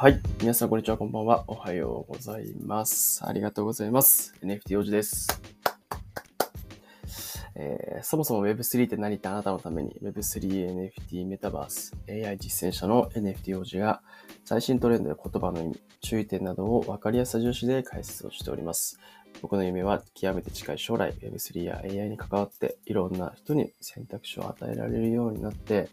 はい。皆さん、こんにちは。こんばんは。おはようございます。ありがとうございます。NFT 王子です。えーそもそも Web3 って何ってあなたのために Web3、NFT、メタバース、AI 実践者の NFT 王子が最新トレンドや言葉の意味、注意点などを分かりやすさ重視で解説をしております。僕の夢は極めて近い将来 Web3 や AI に関わっていろんな人に選択肢を与えられるようになって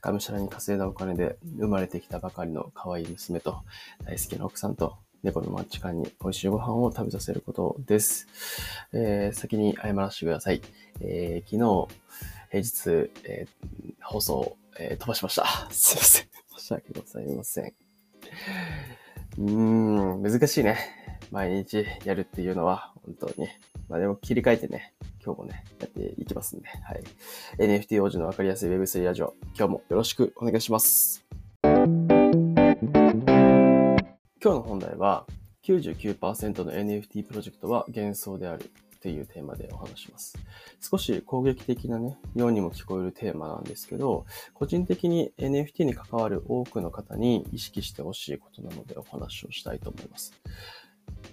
がむしゃらに稼いだお金で生まれてきたばかりの可愛い娘と大好きな奥さんと猫のマッチ感に美味しいご飯を食べさせることです。えー先に謝らせてください。えー昨日、平日、えー放送、え飛ばしました。すいません。申し訳ございません。うーん、難しいね。毎日やるっていうのは、本当に。まあでも切り替えてね、今日もね、やっていきますんで、はい。NFT 王子のわかりやすい Web3 ラジオ、今日もよろしくお願いします。今日の本題は、99%の NFT プロジェクトは幻想であるっていうテーマでお話します。少し攻撃的なね、ようにも聞こえるテーマなんですけど、個人的に NFT に関わる多くの方に意識してほしいことなのでお話をしたいと思います。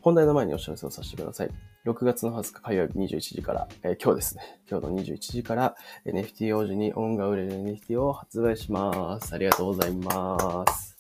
本題の前にお知らせをさせてください。6月の20日火曜日21時から、えー今日ですね。今日の21時から NFT 王子に恩が売れる NFT を発売します。ありがとうございます。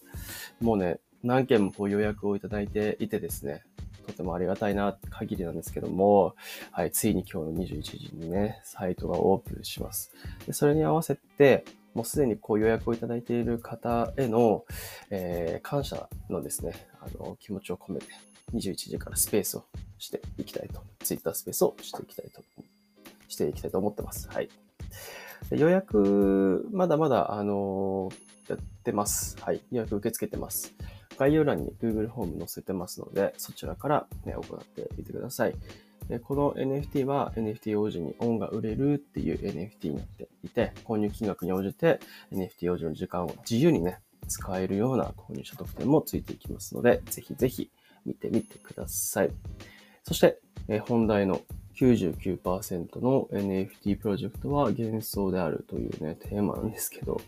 もうね、何件もこう予約をいただいていてですね、とてもありがたいな限りなんですけども、はい、ついに今日の21時にね、サイトがオープンします。でそれに合わせて、もうすでにこう予約をいただいている方への、えー感謝のですね、あの、気持ちを込めて、21時からスペースをしていきたいと、ツイッタースペースをしていきたいと、していきたいと思ってます。はい。予約、まだまだ、あのやってます。はい。予約受け付けてます。概要欄に Google フォーム載せてますので、そちらから、ね、行ってみてください。でこの NFT は NFT 王子に恩が売れるっていう NFT になっていて、購入金額に応じて NFT 王子の時間を自由にね、使えるような購入者特典もついていきますので、ぜひぜひ見てみてください。そして、え本題の99%の NFT プロジェクトは幻想であるというね、テーマなんですけど、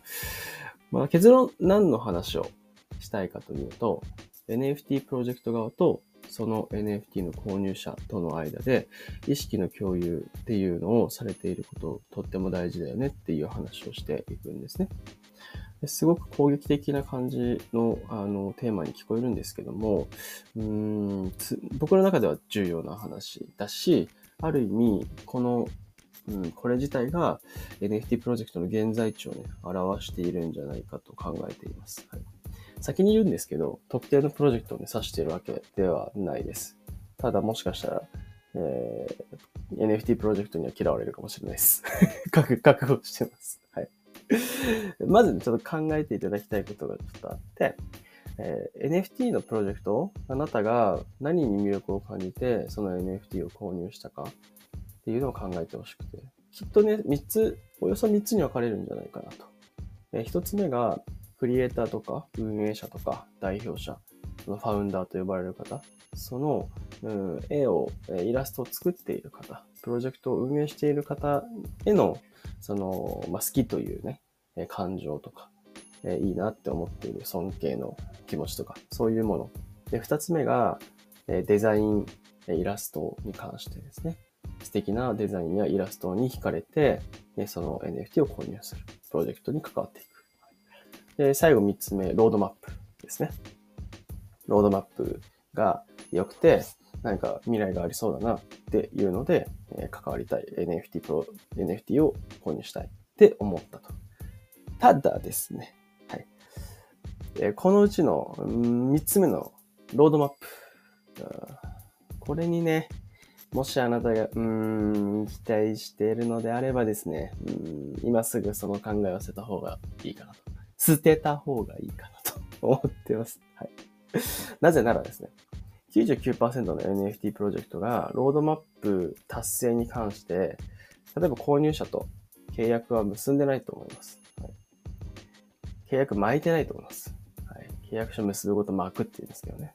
まあ結論何の話をしたいかというと、NFT プロジェクト側とその NFT の購入者との間で意識の共有っていうのをされていることとっても大事だよねっていう話をしていくんですね。ですごく攻撃的な感じのあのテーマに聞こえるんですけども、うーんつ僕の中では重要な話だし、ある意味、この、うん、これ自体が NFT プロジェクトの現在地をね、表しているんじゃないかと考えています。はい、先に言うんですけど、特定のプロジェクトをね、指しているわけではないです。ただもしかしたら、えー NFT プロジェクトには嫌われるかもしれないです。覚覚悟してます。はい。まず、ね、ちょっと考えていただきたいことがちょっとあって、えー NFT のプロジェクト、あなたが何に魅力を感じて、その NFT を購入したかっていうのを考えてほしくて、きっとね、3つ、およそ3つに分かれるんじゃないかなと。え1つ目が、クリエイターとか運営者とか代表者、ファウンダーと呼ばれる方、その、うん、絵を、イラストを作っている方、プロジェクトを運営している方への、その、まあ、好きというね、感情とか、いいなって思っている尊敬の気持ちとか、そういうもの。で、二つ目が、デザイン、イラストに関してですね。素敵なデザインやイラストに惹かれて、その NFT を購入する。プロジェクトに関わっていく。で、最後三つ目、ロードマップですね。ロードマップが良くて、何か未来がありそうだなっていうので、えー関わりたい NFT プロ、NFT を購入したいって思ったと。ただですね、はい。えーこのうちのうん三つ目のロードマップ。これにね、もしあなたが、うん、期待しているのであればですね、うん今すぐその考えを捨てた方がいいかなと。捨てた方がいいかなと思ってます。はい。なぜならですね、99%の NFT プロジェクトがロードマップ達成に関して、例えば購入者と契約は結んでないと思います。はい、契約巻いてないと思います。はい、契約書結ぶごと巻くっていうんですけどね。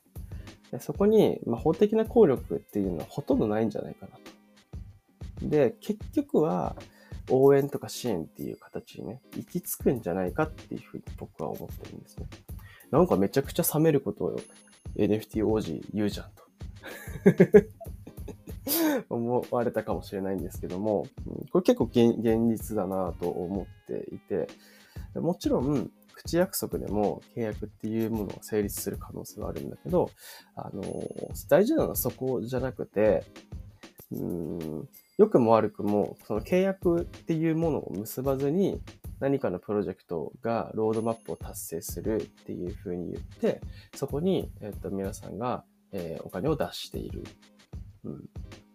でそこに、まあ、法的な効力っていうのはほとんどないんじゃないかなと。で、結局は応援とか支援っていう形にね、行き着くんじゃないかっていうふうに僕は思ってるんですね。なんかめちゃくちゃ冷めることを NFT 王子言うじゃんと。思われたかもしれないんですけども、これ結構現実だなと思っていて、もちろん、口約束でも契約っていうものが成立する可能性はあるんだけど、あの、大事なのはそこじゃなくて、うん良くも悪くも、その契約っていうものを結ばずに、何かのプロジェクトがロードマップを達成するっていうふうに言って、そこに、えっと、皆さんが、えー、お金を出している。うん、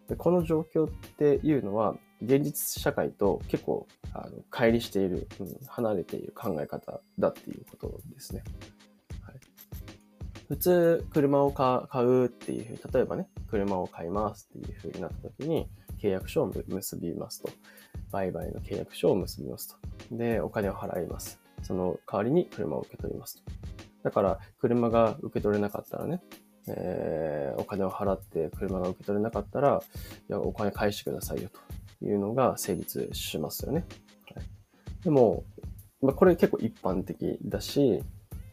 でこの状況っていうのは、現実社会と結構、あの、乖離している、うん、離れている考え方だっていうことですね。はい、普通、車を買うっていうふうに、例えばね、車を買いますっていうふうになった時に、契約書を結びますと。売買の契約書を結びますと。で、お金を払います。その代わりに車を受け取りますと。だから、車が受け取れなかったらね、えー、お金を払って車が受け取れなかったら、いや、お金返してくださいよというのが成立しますよね。はい、でも、まあ、これ結構一般的だし、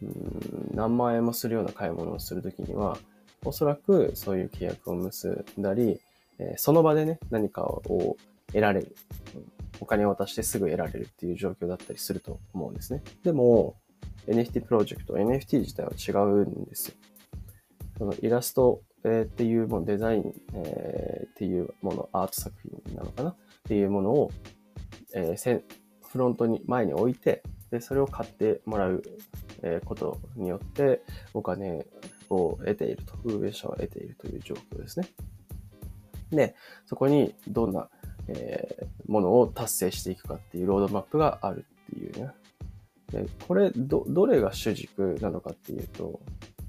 うん何万円もするような買い物をするときには、おそらくそういう契約を結んだり、えー、その場でね、何かを得られる、お金を渡してすぐ得られるっていう状況だったりすると思うんですね。でも、NFT プロジェクト、NFT 自体は違うんですよ。そのイラスト、えー、っていうもの、デザイン、えー、っていうもの、アート作品なのかな？っていうものを、えー、フロントに、前に置いて、で、それを買ってもらう、え、ことによって、お金を得ていると、運営者は得ているという状況ですね。で、そこにどんな、えー、ものを達成していくかっていうロードマップがあるっていうね。で、これ、ど、どれが主軸なのかっていうと、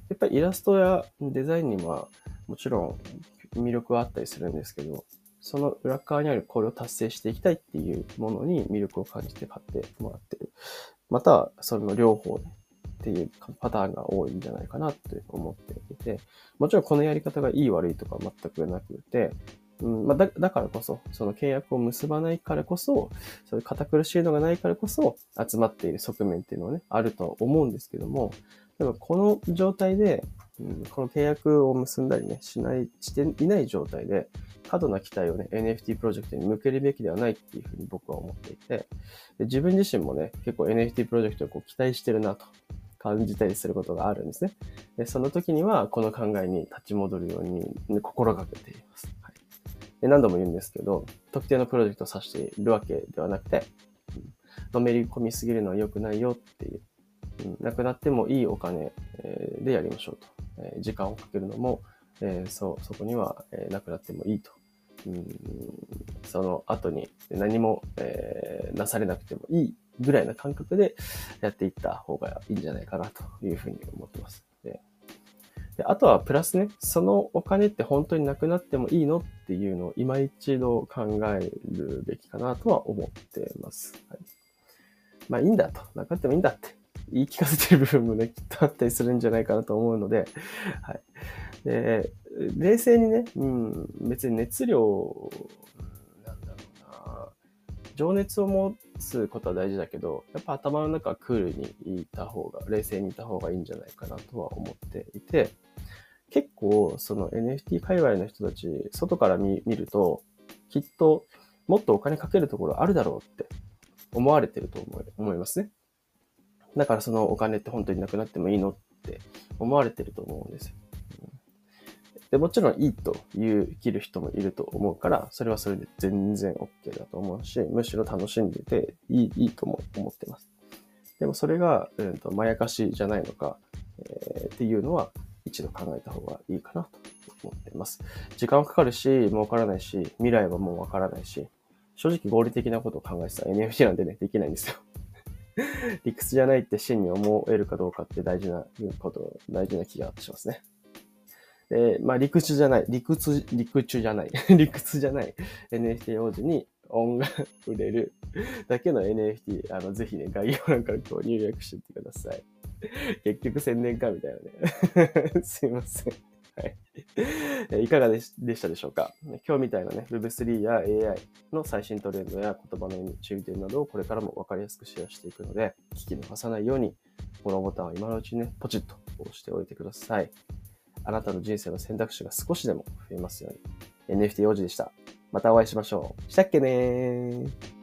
やっぱりイラストやデザインにはもちろん魅力はあったりするんですけど、その裏側にあるこれを達成していきたいっていうものに魅力を感じて買ってもらってる。または、その両方っていうパターンが多いんじゃないかなって思っていて、もちろんこのやり方がいい悪いとか全くなくて、うんまあ、だだからこそ、その契約を結ばないからこそ、そういう堅苦しいのがないからこそ、集まっている側面っていうのはね、あると思うんですけども、でもこの状態で、うん、この契約を結んだりね、しない、していない状態で、過度な期待をね、NFT プロジェクトに向けるべきではないっていうふうに僕は思っていて、で自分自身もね、結構 NFT プロジェクトをこう期待してるなと。感じたりすることがあるんですね。でその時には、この考えに立ち戻るように心がけています。はい、で何度も言うんですけど、特定のプロジェクトを指しているわけではなくて、うん、のめり込みすぎるのは良くないよっていう、うん、なくなってもいいお金、でやりましょうと。え時間をかけるのも、えー、そう、そこには、え、なくなってもいいと。うん、その後に何も、え、なされなくてもいいぐらいな感覚でやっていった方がいいんじゃないかなというふうに思ってます。であとはプラスね、そのお金って本当になくなってもいいのっていうのを今一度考えるべきかなとは思ってます。はい、まあいいんだと。なくなってもいいんだって言い聞かせてる部分もね、きっとあったりするんじゃないかなと思うので、はい。で、冷静にね、うん、別に熱量なんだろうな情熱を持ってつことは大事だけど、やっぱ頭の中はクールにいた方が、冷静にいた方がいいんじゃないかなとは思っていて、結構その NFT 界隈の人たち、外から見ると、きっともっとお金かけるところあるだろうって思われてると思思いますね。だからそのお金って本当になくなってもいいのって思われてると思うんですよ。で、もちろんいいと言う、切る人もいると思うから、それはそれで全然 OK だと思うし、むしろ楽しんでていい、いいとも思ってます。でもそれが、うんと、まやかしじゃないのか、えー、っていうのは一度考えた方がいいかなと思ってます。時間はかかるし、儲からないし、未来はもうわからないし、正直合理的なことを考えてたら NFT なんでね、できないんですよ。理屈じゃないって真に思えるかどうかって大事なこと、大事な気がしますね。で、まあ理屈じゃない、理屈、理屈じゃない、理屈じゃない。NFT 王子に音が売れるだけの NFT、あの、ぜひね、概要欄からこう入力してってください。結局宣伝かみたいなね。すいません。はい。いかがでしたでしょうか？今日みたいなね、Web3 や AI の最新トレンドや言葉の意味、注意点などをこれからも分かりやすくシェアしていくので、聞き逃さないように、このボタンを今のうちにね、ポチッと押しておいてください。あなたの人生の選択肢が少しでも増えますように。NFT 王子でした。またお会いしましょう。したっけねー。